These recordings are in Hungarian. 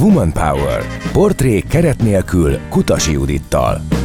Woman Power. Portré keret nélkül Kutasi Judittal.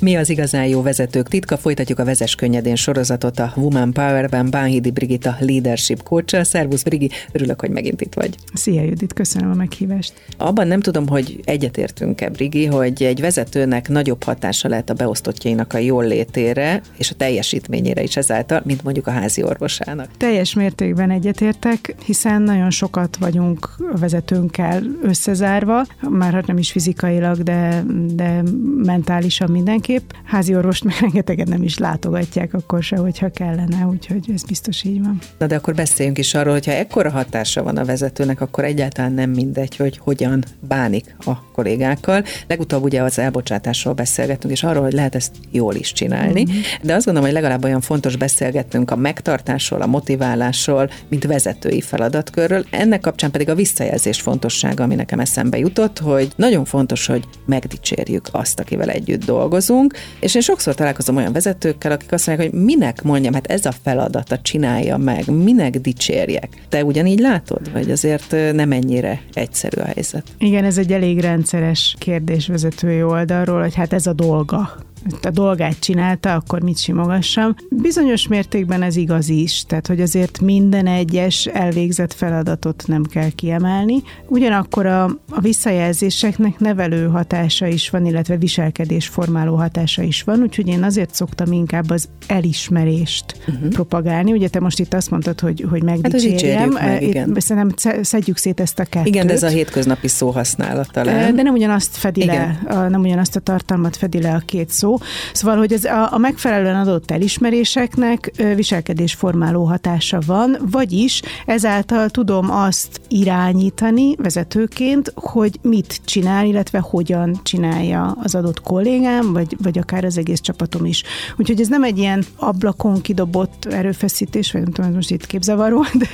Mi az igazán jó vezetők titka? Folytatjuk a Vezes Könnyedén sorozatot a Woman Power-ben Bánhidi Brigita Leadership coach Szervusz Brigi, örülök, hogy megint itt vagy. Szia Judit, köszönöm a meghívást. Abban nem tudom, hogy egyetértünk-e, Brigi, hogy egy vezetőnek nagyobb hatása lehet a beosztottjainak a jól létére és a teljesítményére is ezáltal, mint mondjuk a házi orvosának. Teljes mértékben egyetértek, hiszen nagyon sokat vagyunk a vezetőnkkel összezárva, már hát nem is fizikailag, de, de mentálisan mindenki mindenképp. Házi orvost meg rengeteget nem is látogatják akkor se, hogyha kellene, úgyhogy ez biztos így van. Na de akkor beszéljünk is arról, hogyha ekkora hatása van a vezetőnek, akkor egyáltalán nem mindegy, hogy hogyan bánik a kollégákkal. Legutóbb ugye az elbocsátásról beszélgettünk, és arról, hogy lehet ezt jól is csinálni. Mm-hmm. De azt gondolom, hogy legalább olyan fontos beszélgetnünk a megtartásról, a motiválásról, mint vezetői feladatkörről. Ennek kapcsán pedig a visszajelzés fontossága, ami nekem eszembe jutott, hogy nagyon fontos, hogy megdicsérjük azt, akivel együtt dolgozunk, és én sokszor találkozom olyan vezetőkkel, akik azt mondják, hogy minek mondjam, hát ez a feladata, csinálja meg, minek dicsérjek. Te ugyanígy látod, vagy azért nem ennyire egyszerű a helyzet? Igen, ez egy elég rendszeres kérdés vezetői oldalról, hogy hát ez a dolga a dolgát csinálta, akkor mit simogassam. Bizonyos mértékben ez igaz is, tehát hogy azért minden egyes elvégzett feladatot nem kell kiemelni. Ugyanakkor a, a visszajelzéseknek nevelő hatása is van, illetve viselkedés formáló hatása is van, úgyhogy én azért szoktam inkább az elismerést uh-huh. propagálni. Ugye te most itt azt mondtad, hogy, hogy megdicsérjem. Hát, meg, igen. Itt, szerintem szedjük szét ezt a kettőt. Igen, de ez a hétköznapi szó használata talán. De nem ugyanazt fedi igen. le, a, nem ugyanazt a tartalmat fedi le a két szó. Szóval, hogy ez a, a megfelelően adott elismeréseknek viselkedésformáló hatása van, vagyis ezáltal tudom azt irányítani vezetőként, hogy mit csinál, illetve hogyan csinálja az adott kollégám, vagy, vagy akár az egész csapatom is. Úgyhogy ez nem egy ilyen ablakon kidobott erőfeszítés, vagy nem tudom, most itt képzavaró, de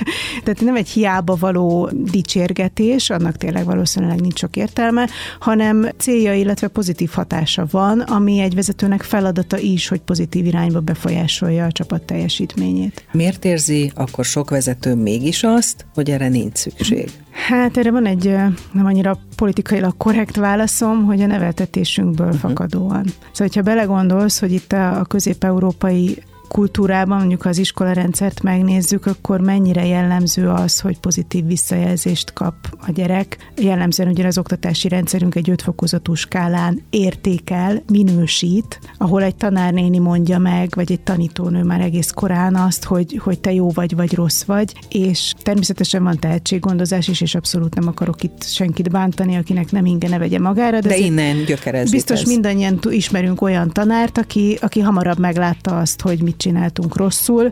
tehát nem egy hiába való dicsérgetés, annak tényleg valószínűleg nincs sok értelme, hanem célja, illetve pozitív hatása van, ami egy vezetőnek feladata is, hogy pozitív irányba befolyásolja a csapat teljesítményét. Miért érzi akkor sok vezető mégis azt, hogy erre nincs szükség? Hát erre van egy nem annyira politikailag korrekt válaszom, hogy a neveltetésünkből uh-huh. fakadóan. Szóval, hogyha belegondolsz, hogy itt a közép-európai kultúrában, mondjuk az iskolarendszert megnézzük, akkor mennyire jellemző az, hogy pozitív visszajelzést kap a gyerek. Jellemzően ugye az oktatási rendszerünk egy ötfokozatú skálán értékel, minősít, ahol egy tanárnéni mondja meg, vagy egy tanítónő már egész korán azt, hogy, hogy te jó vagy, vagy rossz vagy, és természetesen van tehetséggondozás is, és abszolút nem akarok itt senkit bántani, akinek nem inge ne vegye magára. De, de innen gyökerezik Biztos ez. mindannyian ismerünk olyan tanárt, aki, aki hamarabb meglátta azt, hogy mit csináltunk rosszul,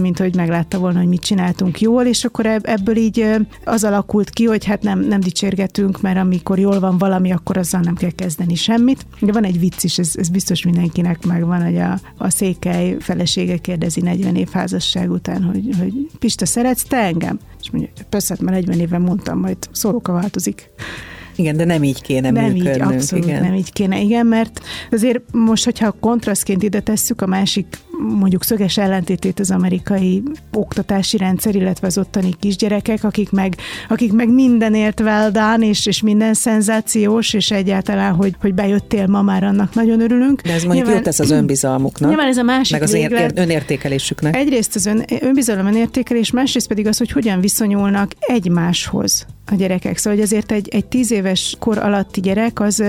mint hogy meglátta volna, hogy mit csináltunk jól, és akkor ebből így az alakult ki, hogy hát nem, nem dicsérgetünk, mert amikor jól van valami, akkor azzal nem kell kezdeni semmit. De van egy vicc is, ez, ez biztos mindenkinek megvan, hogy a, a székely felesége kérdezi 40 év házasság után, hogy, hogy Pista, szeretsz te engem? És mondja, persze, hát már 40 éve mondtam, majd szóróka változik. Igen, de nem így kéne nem működnünk. Így, abszolút igen. nem így kéne, igen, mert azért most, hogyha kontrasztként ide tesszük a másik mondjuk szöges ellentétét az amerikai oktatási rendszer, illetve az ottani kisgyerekek, akik meg, akik meg mindenért well done, és, és minden szenzációs, és egyáltalán, hogy, hogy bejöttél ma már, annak nagyon örülünk. De ez mondjuk nyilván, jót tesz az önbizalmuknak. Nyilván ez a másik Meg az véglet. önértékelésüknek. Egyrészt az ön, önbizalom önértékelés, másrészt pedig az, hogy hogyan viszonyulnak egymáshoz a gyerekek. Szóval hogy azért egy, egy tíz éves kor alatti gyerek az,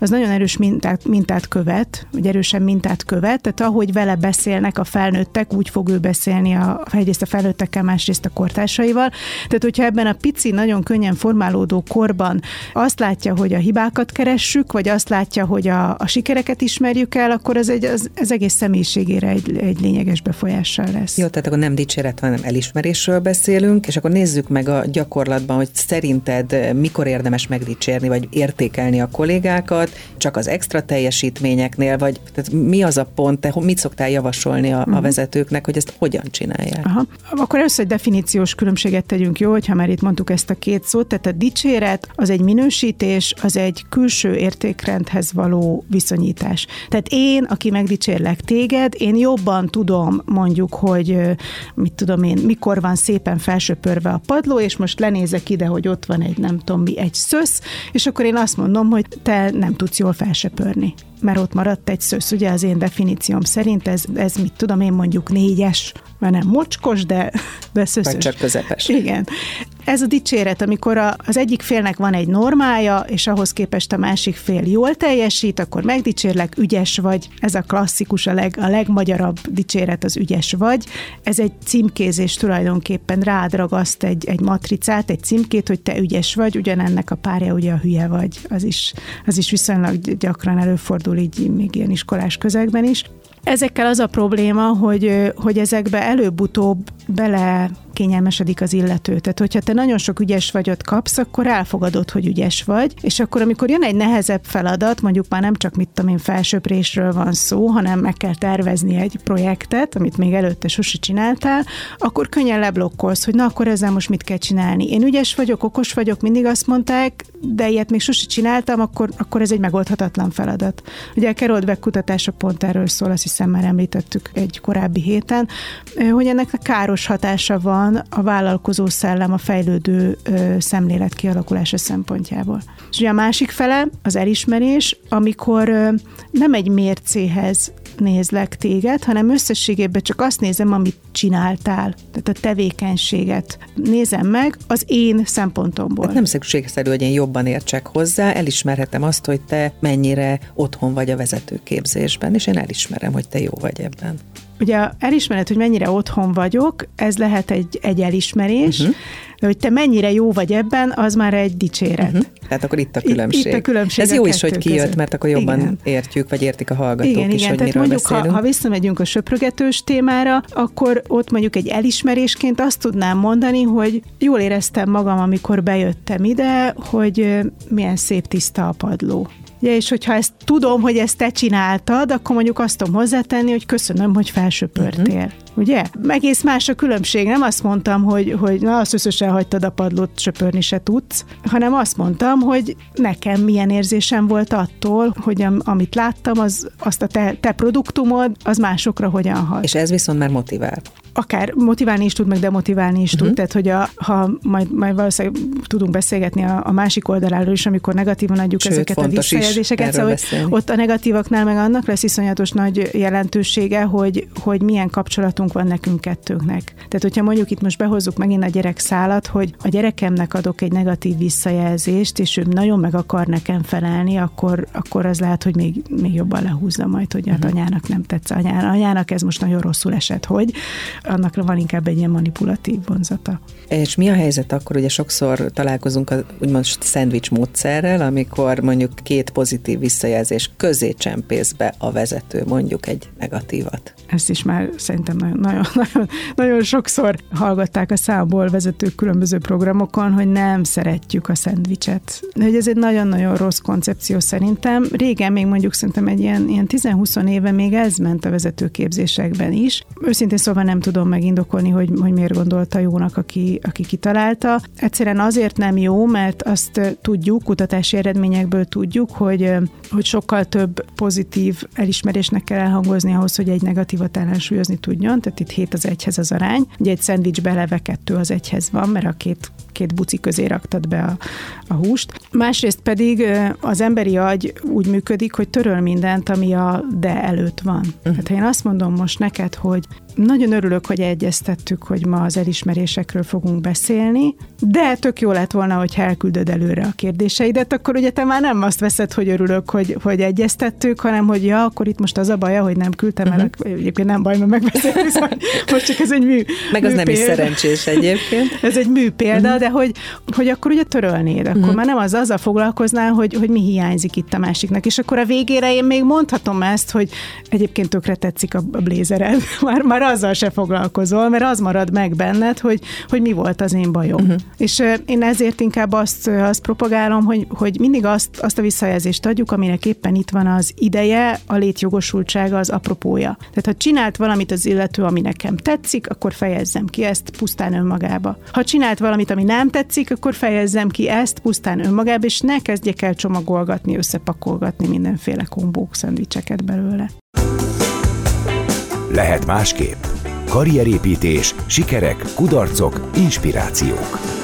az nagyon erős mintát, mintát követ, vagy erősen mintát követ, tehát ahogy vele beszélnek a felnőttek, úgy fog ő beszélni a, egyrészt a felnőttekkel, másrészt a kortársaival. Tehát, hogyha ebben a pici, nagyon könnyen formálódó korban azt látja, hogy a hibákat keressük, vagy azt látja, hogy a, a sikereket ismerjük el, akkor ez, egy, az, ez egész személyiségére egy, egy lényeges befolyással lesz. Jó, tehát akkor nem dicséret, hanem elismerésről beszélünk, és akkor nézzük meg a gyakorlatban, hogy szerint szerinted eh, mikor érdemes megdicsérni, vagy értékelni a kollégákat, csak az extra teljesítményeknél, vagy tehát mi az a pont, te mit szoktál javasolni a, a mhm. vezetőknek, hogy ezt hogyan csinálják? Aha. Akkor először egy definíciós különbséget tegyünk jó, hogyha már itt mondtuk ezt a két szót, tehát a dicséret az egy minősítés, az egy külső értékrendhez való viszonyítás. Tehát én, aki megdicsérlek téged, én jobban tudom mondjuk, hogy mit tudom én, mikor van szépen felsöpörve a padló, és most lenézek ide, hogy ott ott van egy nem tudom mi, egy szösz, és akkor én azt mondom, hogy te nem tudsz jól felsöpörni mert ott maradt egy szösz, ugye az én definícióm szerint ez, ez mit tudom én mondjuk négyes, mert nem mocskos, de, de szöszös. Vagy csak közepes. Igen. Ez a dicséret, amikor a, az egyik félnek van egy normája, és ahhoz képest a másik fél jól teljesít, akkor megdicsérlek, ügyes vagy. Ez a klasszikus, a, leg, a legmagyarabb dicséret az ügyes vagy. Ez egy címkézés tulajdonképpen rád ragaszt egy, egy matricát, egy címkét, hogy te ügyes vagy, ugyanennek a párja ugye a hülye vagy. Az is, az is viszonylag gyakran előfordul így még ilyen iskolás közegben is. Ezekkel az a probléma, hogy, hogy ezekbe előbb-utóbb bele kényelmesedik az illető. Tehát, hogyha te nagyon sok ügyes vagyot kapsz, akkor elfogadod, hogy ügyes vagy, és akkor, amikor jön egy nehezebb feladat, mondjuk már nem csak mit tudom én felsőprésről van szó, hanem meg kell tervezni egy projektet, amit még előtte sose csináltál, akkor könnyen leblokkolsz, hogy na akkor ezzel most mit kell csinálni. Én ügyes vagyok, okos vagyok, mindig azt mondták, de ilyet még sose csináltam, akkor, akkor ez egy megoldhatatlan feladat. Ugye a Carol Dweck kutatása pont erről szól, azt hiszem már említettük egy korábbi héten, hogy ennek a káros hatása van a vállalkozó szellem a fejlődő szemlélet kialakulása szempontjából. És ugye a másik fele az elismerés, amikor nem egy mércéhez nézlek téged, hanem összességében csak azt nézem, amit csináltál, tehát a tevékenységet nézem meg az én szempontomból. Hát nem szükségszerű, hogy én jobban értsek hozzá, elismerhetem azt, hogy te mennyire otthon vagy a vezetőképzésben, és én elismerem, hogy te jó vagy ebben. Ugye elismered, hogy mennyire otthon vagyok, ez lehet egy, egy elismerés, uh-huh. de hogy te mennyire jó vagy ebben, az már egy dicséret. Uh-huh. Tehát akkor itt a különbség. Itt, itt a különbség Ez jó is, hogy kijött, között. mert akkor jobban igen. értjük, vagy értik a hallgatók igen, is, igen. hogy Tehát miről mondjuk, beszélünk. Ha, ha visszamegyünk a söprögetős témára, akkor ott mondjuk egy elismerésként azt tudnám mondani, hogy jól éreztem magam, amikor bejöttem ide, hogy milyen szép tiszta a padló. Ja, és hogyha ezt tudom, hogy ezt te csináltad, akkor mondjuk azt tudom hozzátenni, hogy köszönöm, hogy felsöpörtél. Uh-huh. Ugye? Egész más a különbség. Nem azt mondtam, hogy, hogy na, azt összesen hagytad a padlót, söpörni se tudsz, hanem azt mondtam, hogy nekem milyen érzésem volt attól, hogy am, amit láttam, az, azt a te, te produktumod, az másokra hogyan hat. És ez viszont már motivál akár motiválni is tud, meg demotiválni is uh-huh. tud, tehát hogy a, ha majd, majd valószínűleg tudunk beszélgetni a, a másik oldaláról is, amikor negatívan adjuk Sőt, ezeket a visszajelzéseket, szóval hogy ott a negatívaknál meg annak lesz iszonyatos nagy jelentősége, hogy, hogy milyen kapcsolatunk van nekünk kettőnknek. Tehát, hogyha mondjuk itt most behozzuk megint a gyerek szálat, hogy a gyerekemnek adok egy negatív visszajelzést, és ő nagyon meg akar nekem felelni, akkor, akkor az lehet, hogy még, még jobban lehúzza majd, hogy uh-huh. anyának nem tetsz, anyának, anyának ez most nagyon rosszul esett, hogy annak van inkább egy ilyen manipulatív vonzata. És mi a helyzet akkor, ugye sokszor találkozunk a úgymond szendvics módszerrel, amikor mondjuk két pozitív visszajelzés közé csempész be a vezető mondjuk egy negatívat. Ezt is már szerintem nagyon, nagyon, nagyon, nagyon sokszor hallgatták a számból vezetők különböző programokon, hogy nem szeretjük a szendvicset. Hogy ez egy nagyon-nagyon rossz koncepció szerintem. Régen még mondjuk szerintem egy ilyen, ilyen 10-20 éve még ez ment a vezetőképzésekben is. Őszintén szóval nem tudom megindokolni, hogy, hogy miért gondolta jónak, aki, aki kitalálta. Egyszerűen azért nem jó, mert azt tudjuk, kutatási eredményekből tudjuk, hogy, hogy sokkal több pozitív elismerésnek kell elhangozni ahhoz, hogy egy negatívat ellensúlyozni tudjon, tehát itt 7 az egyhez az arány. Ugye egy szendvics beleve kettő az egyhez van, mert a két két buci közé raktad be a, a húst. Másrészt pedig az emberi agy úgy működik, hogy töröl mindent, ami a de előtt van. Uh-huh. Tehát ha én azt mondom most neked, hogy nagyon örülök, hogy egyeztettük, hogy ma az elismerésekről fogunk beszélni, de tök jó lett volna, hogy elküldöd előre a kérdéseidet, akkor ugye te már nem azt veszed, hogy örülök, hogy, hogy egyeztettük, hanem hogy ja, akkor itt most az a baja, hogy nem küldtem el, uh-huh. egyébként nem baj, mert megbeszéltük, szóval most csak ez egy mű Meg az mű nem példa. is szerencsés egyébként. Ez egy mű példa, uh-huh. de hogy, hogy akkor ugye törölnéd, akkor uh-huh. már nem az azzal foglalkoznál, hogy, hogy mi hiányzik itt a másiknak, és akkor a végére én még mondhatom ezt, hogy egyébként tökre tetszik a, a blézered, már, már azzal se foglalkozol, mert az marad meg benned, hogy, hogy mi volt az én bajom. Uh-huh. És én ezért inkább azt, azt propagálom, hogy, hogy mindig azt, azt a visszajelzést adjuk, aminek éppen itt van az ideje, a létjogosultsága, az apropója. Tehát ha csinált valamit az illető, ami nekem tetszik, akkor fejezzem ki ezt pusztán önmagába. Ha csinált valamit, ami nem tetszik, akkor fejezzem ki ezt pusztán önmagába, és ne kezdjek el csomagolgatni, összepakolgatni mindenféle kombók, szendvicseket belőle. Lehet másképp. Karrierépítés, sikerek, kudarcok, inspirációk.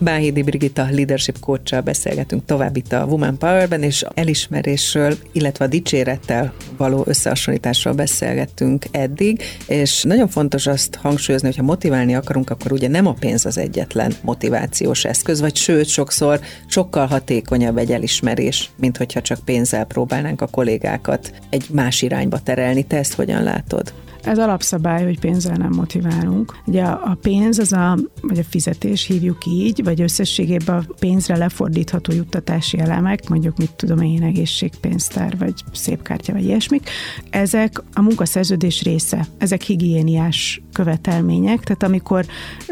Báhidi Brigitta leadership coach beszélgetünk tovább itt a Woman Power-ben, és elismerésről, illetve a dicsérettel való összehasonlításról beszélgettünk eddig, és nagyon fontos azt hangsúlyozni, hogy ha motiválni akarunk, akkor ugye nem a pénz az egyetlen motivációs eszköz, vagy sőt, sokszor sokkal hatékonyabb egy elismerés, mint hogyha csak pénzzel próbálnánk a kollégákat egy más irányba terelni. Te ezt hogyan látod? Ez alapszabály, hogy pénzzel nem motiválunk. Ugye a pénz, az a, vagy a fizetés, hívjuk így, vagy összességében a pénzre lefordítható juttatási elemek, mondjuk mit tudom én, egészségpénztár, vagy szép kártya, vagy ilyesmik, ezek a munkaszerződés része. Ezek higiéniás követelmények, tehát amikor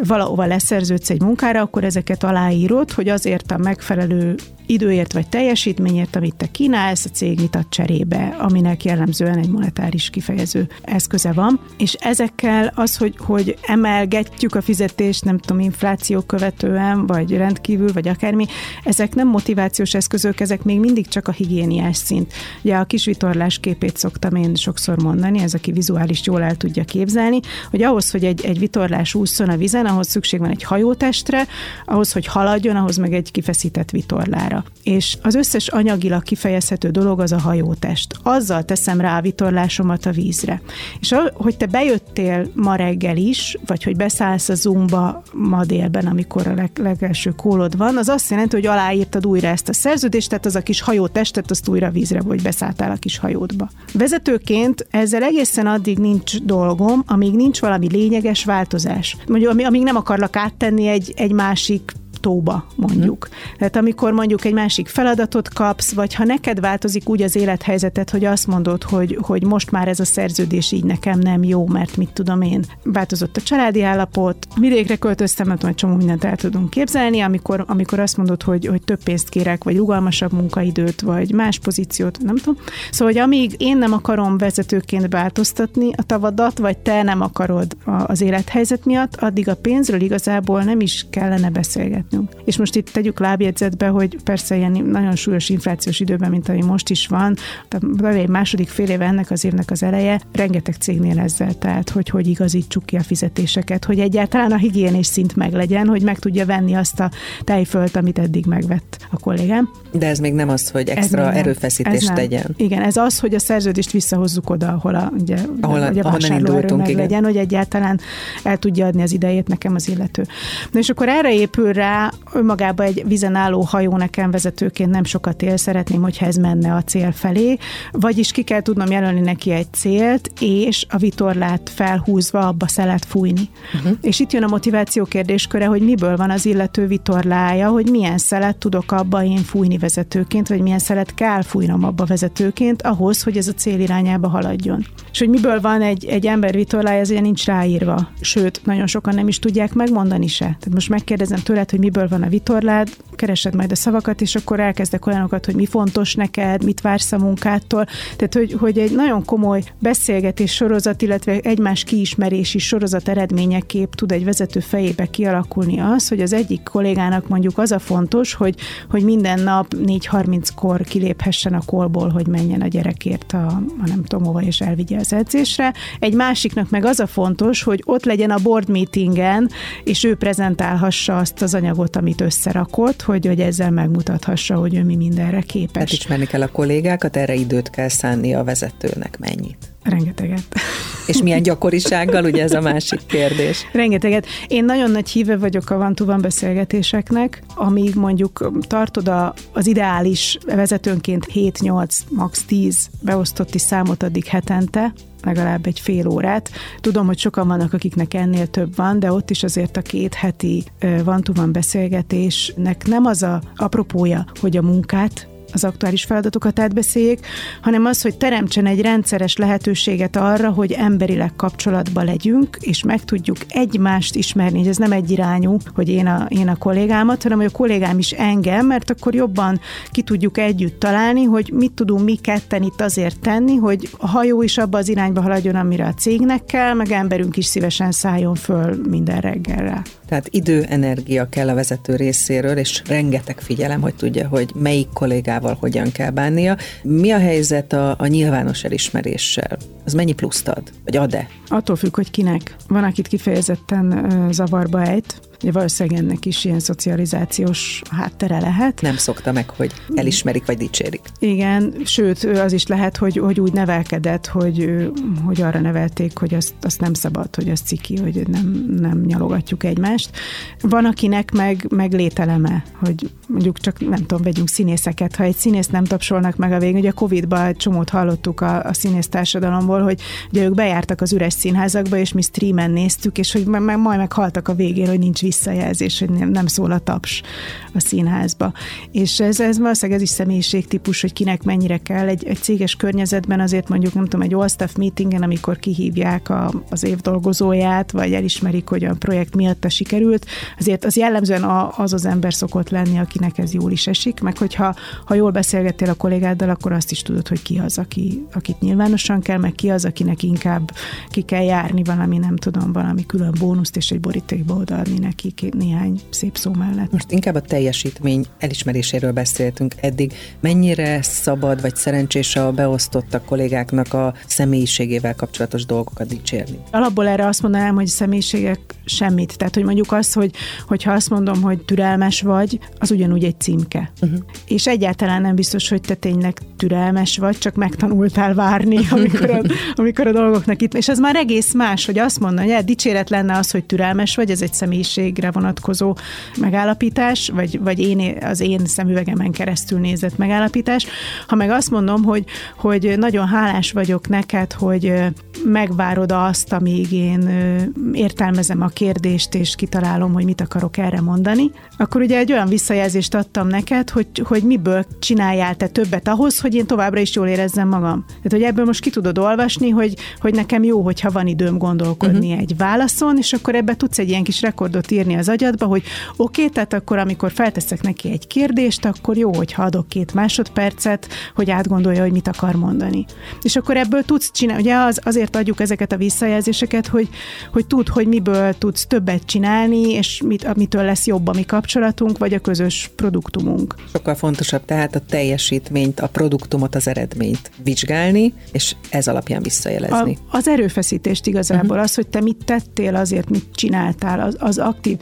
valahova leszerződsz egy munkára, akkor ezeket aláírod, hogy azért a megfelelő időért vagy teljesítményért, amit te kínálsz, a cég mit ad cserébe, aminek jellemzően egy monetáris kifejező eszköze van. És ezekkel az, hogy, hogy emelgetjük a fizetést, nem tudom, infláció követően, vagy rendkívül, vagy akármi, ezek nem motivációs eszközök, ezek még mindig csak a higiéniás szint. Ugye a kis vitorlás képét szoktam én sokszor mondani, ez aki vizuális jól el tudja képzelni, hogy ahhoz, hogy egy, egy vitorlás ússzon a vizen, ahhoz szükség van egy hajótestre, ahhoz, hogy haladjon, ahhoz meg egy kifeszített vitorlára. És az összes anyagilag kifejezhető dolog az a hajótest. Azzal teszem rá a vitorlásomat a vízre. És hogy te bejöttél ma reggel is, vagy hogy beszállsz a Zoomba ma délben, amikor a leg, legelső kólod van, az azt jelenti, hogy aláírtad újra ezt a szerződést, tehát az a kis hajótestet, azt újra vízre, vagy beszálltál a kis hajódba. Vezetőként ezzel egészen addig nincs dolgom, amíg nincs valami lényeges változás. Mondjuk, amíg nem akarlak áttenni egy, egy másik tóba, mondjuk. Hmm. Tehát amikor mondjuk egy másik feladatot kapsz, vagy ha neked változik úgy az élethelyzetet, hogy azt mondod, hogy, hogy most már ez a szerződés így nekem nem jó, mert mit tudom én, változott a családi állapot, vidékre költöztem, mert egy csomó mindent el tudunk képzelni, amikor, amikor azt mondod, hogy, hogy több pénzt kérek, vagy rugalmasabb munkaidőt, vagy más pozíciót, nem tudom. Szóval, hogy amíg én nem akarom vezetőként változtatni a tavadat, vagy te nem akarod az élethelyzet miatt, addig a pénzről igazából nem is kellene beszélgetni látnunk. És most itt tegyük lábjegyzetbe, hogy persze ilyen nagyon súlyos inflációs időben, mint ami most is van, tehát egy második fél éve ennek az évnek az eleje, rengeteg cégnél ezzel tehát, hogy hogy igazítsuk ki a fizetéseket, hogy egyáltalán a higiénés szint meglegyen, hogy meg tudja venni azt a tejfölt, amit eddig megvett a kollégám. De ez még nem az, hogy extra ez erőfeszítést ez tegyen. Igen, ez az, hogy a szerződést visszahozzuk oda, ahol a, ugye, ahol, a, a vásárlóerő meg legyen, hogy egyáltalán el tudja adni az idejét nekem az illető. Na és akkor erre épül rá önmagában egy vizen álló hajó nekem vezetőként nem sokat él, szeretném, hogyha ez menne a cél felé, vagyis ki kell tudnom jelölni neki egy célt, és a vitorlát felhúzva abba szelet fújni. Uh-huh. És itt jön a motiváció kérdésköre, hogy miből van az illető vitorlája, hogy milyen szelet tudok abba én fújni vezetőként, vagy milyen szelet kell fújnom abba vezetőként, ahhoz, hogy ez a cél irányába haladjon. És hogy miből van egy, egy ember vitorlája, ez ugye nincs ráírva. Sőt, nagyon sokan nem is tudják megmondani se. Tehát most megkérdezem tőled, hogy mi miből van a vitorlád, keresed majd a szavakat, és akkor elkezdek olyanokat, hogy mi fontos neked, mit vársz a munkától. Tehát, hogy, hogy egy nagyon komoly beszélgetés sorozat, illetve egymás kiismerési sorozat eredményeképp tud egy vezető fejébe kialakulni az, hogy az egyik kollégának mondjuk az a fontos, hogy, hogy minden nap 4.30-kor kiléphessen a kolból, hogy menjen a gyerekért a, a nem tudom hova, és elvigye az edzésre. Egy másiknak meg az a fontos, hogy ott legyen a board meetingen, és ő prezentálhassa azt az anyagot, anyagot, amit összerakott, hogy, hogy ezzel megmutathassa, hogy ő mi mindenre képes. Hát ismerni kell a kollégákat, erre időt kell szánni a vezetőnek. Mennyit? Rengeteget. És milyen gyakorisággal, ugye ez a másik kérdés. Rengeteget. Én nagyon nagy híve vagyok a van beszélgetéseknek, amíg mondjuk tartod a, az ideális vezetőnként 7-8, max 10 beosztotti számot addig hetente, legalább egy fél órát. Tudom, hogy sokan vannak, akiknek ennél több van, de ott is azért a két heti van van beszélgetésnek nem az a apropója, hogy a munkát az aktuális feladatokat átbeszéljék, hanem az, hogy teremtsen egy rendszeres lehetőséget arra, hogy emberileg kapcsolatba legyünk, és meg tudjuk egymást ismerni, ez nem egy irányú, hogy én a, én a kollégámat, hanem hogy a kollégám is engem, mert akkor jobban ki tudjuk együtt találni, hogy mit tudunk mi ketten itt azért tenni, hogy a hajó is abba az irányba haladjon, amire a cégnek kell, meg emberünk is szívesen szálljon föl minden reggelre. Tehát idő, energia kell a vezető részéről, és rengeteg figyelem, hogy tudja, hogy melyik kollégával hogyan kell bánnia. Mi a helyzet a, a nyilvános elismeréssel? Az mennyi pluszt ad? Vagy ad-e? Attól függ, hogy kinek. Van, akit kifejezetten zavarba ejt, valószínűleg ennek is ilyen szocializációs háttere lehet. Nem szokta meg, hogy elismerik vagy dicsérik. Igen, sőt, az is lehet, hogy, hogy úgy nevelkedett, hogy, hogy arra nevelték, hogy azt, azt nem szabad, hogy az ciki, hogy nem, nem nyalogatjuk egymást. Van, akinek meg, meg lételeme, hogy mondjuk csak nem tudom, vegyünk színészeket, ha egy színész nem tapsolnak meg a végén, ugye a Covid-ban egy csomót hallottuk a, a színész társadalomból, hogy ugye ők bejártak az üres színházakba, és mi streamen néztük, és hogy meg, majd meghaltak a végén, hogy nincs visszajelzés, hogy nem, nem szól a taps a színházba. És ez, ez valószínűleg ez is személyiségtípus, hogy kinek mennyire kell egy, egy céges környezetben, azért mondjuk nem tudom, egy all-staff meetingen, amikor kihívják a, az év dolgozóját, vagy elismerik, hogy a projekt miatt sikerült, azért az jellemzően az az ember szokott lenni, akinek ez jól is esik, meg hogyha ha jól beszélgettél a kollégáddal, akkor azt is tudod, hogy ki az, aki, akit nyilvánosan kell, meg ki az, akinek inkább ki kell járni valami, nem tudom, valami külön bónuszt, és egy borítékba odaadni neki néhány szép szó mellett. Most inkább a teljesítmény elismeréséről beszéltünk eddig. Mennyire szabad vagy szerencsés a beosztottak kollégáknak a személyiségével kapcsolatos dolgokat dicsérni? Alapból erre azt mondanám, hogy személyiségek semmit. Tehát, hogy mondjuk az, hogy, hogyha azt mondom, hogy türelmes vagy, az ugyanúgy egy címke. Uh-huh. És egyáltalán nem biztos, hogy te tényleg türelmes vagy, csak megtanultál várni, amikor a, amikor a dolgoknak itt. És ez már egész más, hogy azt mondani, hogy dicséret lenne az, hogy türelmes vagy, ez egy személyiségre vonatkozó megállapítás, vagy, vagy én, az én szemüvegemen keresztül nézett megállapítás. Ha meg azt mondom, hogy, hogy nagyon hálás vagyok neked, hogy megvárod azt, amíg én értelmezem a kérdést, és kitalálom, hogy mit akarok erre mondani, akkor ugye egy olyan visszajelzést adtam neked, hogy, hogy miből csináljál te többet ahhoz, hogy én továbbra is jól érezzem magam. Tehát, hogy ebből most ki tudod olvasni, hogy, hogy nekem jó, hogyha van időm gondolkodni uh-huh. egy válaszon, és akkor ebbe tudsz egy ilyen kis rekordot írni az agyadba, hogy oké, okay, tehát akkor amikor felteszek neki egy kérdést, akkor jó, hogyha adok két másodpercet, hogy átgondolja, hogy mit akar mondani. És akkor ebből tudsz csinálni, ugye az, azért adjuk ezeket a visszajelzéseket, hogy, hogy tud, hogy miből tudsz többet csinálni, és mit, mitől lesz jobb a mi kapcsolatunk, vagy a közös produktumunk. Sokkal fontosabb tehát a teljesítményt, a produktumot, az eredményt vizsgálni, és ez alapján visszajelezni. A, az erőfeszítést igazából, uh-huh. az, hogy te mit tettél azért, mit csináltál, az, az aktív.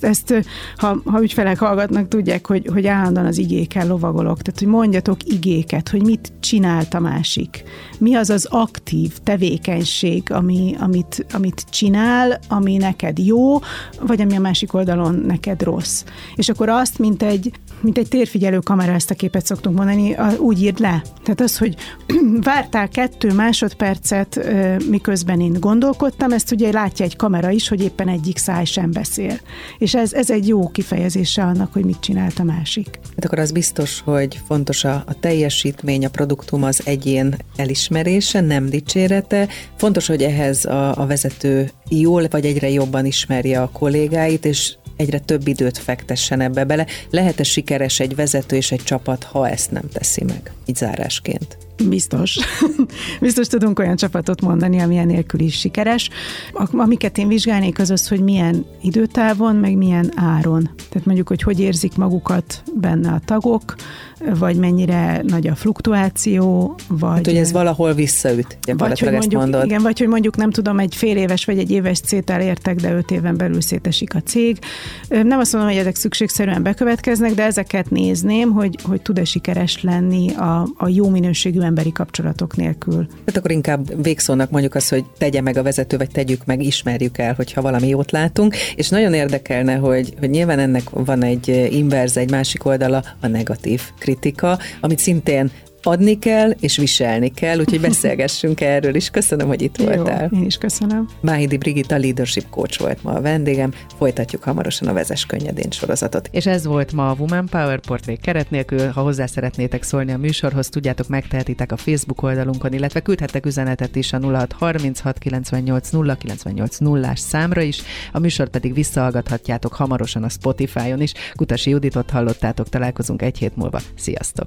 Ezt, ha, ha ügyfelek hallgatnak, tudják, hogy, hogy állandóan az igékkel lovagolok. Tehát, hogy mondjatok igéket, hogy mit csinált a másik. Mi az az aktív tevékenység, ami, amit, amit csinál, ami neked jó, vagy ami a másik oldalon neked rossz. És akkor azt, mint egy, mint egy térfigyelő kamera, ezt a képet szoktunk mondani, úgy írd le. Tehát az, hogy vártál kettő másodpercet, miközben én gondolkodtam, ezt ugye látja egy kamera is, hogy éppen egyik száj sem beszél. És ez, ez egy jó kifejezése annak, hogy mit csinált a másik. Hát akkor az biztos, hogy fontos a, a teljesítmény, a produktum az egyén elismerése, nem dicsérete. Fontos, hogy ehhez a, a vezető jól vagy egyre jobban ismerje a kollégáit, és egyre több időt fektessen ebbe bele. Lehet-e sikeres egy vezető és egy csapat, ha ezt nem teszi meg, így zárásként? Biztos. Biztos tudunk olyan csapatot mondani, ami nélkül is sikeres. Amiket én vizsgálnék az az, hogy milyen időtávon, meg milyen áron. Tehát mondjuk, hogy hogy érzik magukat benne a tagok, vagy mennyire nagy a fluktuáció, vagy... Hát, hogy ez valahol visszaüt, vagy, hogy mondjuk, mondod. Igen, vagy hogy mondjuk nem tudom, egy fél éves vagy egy éves cétel értek, de öt éven belül szétesik a cég. Nem azt mondom, hogy ezek szükségszerűen bekövetkeznek, de ezeket nézném, hogy, hogy tud-e sikeres lenni a, a jó minőségű emberi kapcsolatok nélkül. Hát akkor inkább végszónak mondjuk az, hogy tegye meg a vezető, vagy tegyük meg, ismerjük el, hogyha valami jót látunk, és nagyon érdekelne, hogy, hogy nyilván ennek van egy inverz, egy másik oldala, a negatív kritika, amit szintén adni kell, és viselni kell, úgyhogy beszélgessünk erről is. Köszönöm, hogy itt Jó, voltál. Én is köszönöm. Báhidi Brigitta leadership coach volt ma a vendégem, folytatjuk hamarosan a Vezes Könnyedén sorozatot. És ez volt ma a Woman Power Portrait keret nélkül. Ha hozzá szeretnétek szólni a műsorhoz, tudjátok, megtehetitek a Facebook oldalunkon, illetve küldhettek üzenetet is a 0636 98 098 0 számra is, a műsort pedig visszahallgathatjátok hamarosan a Spotify-on is. Kutasi Juditot hallottátok, találkozunk egy hét múlva. Sziasztok!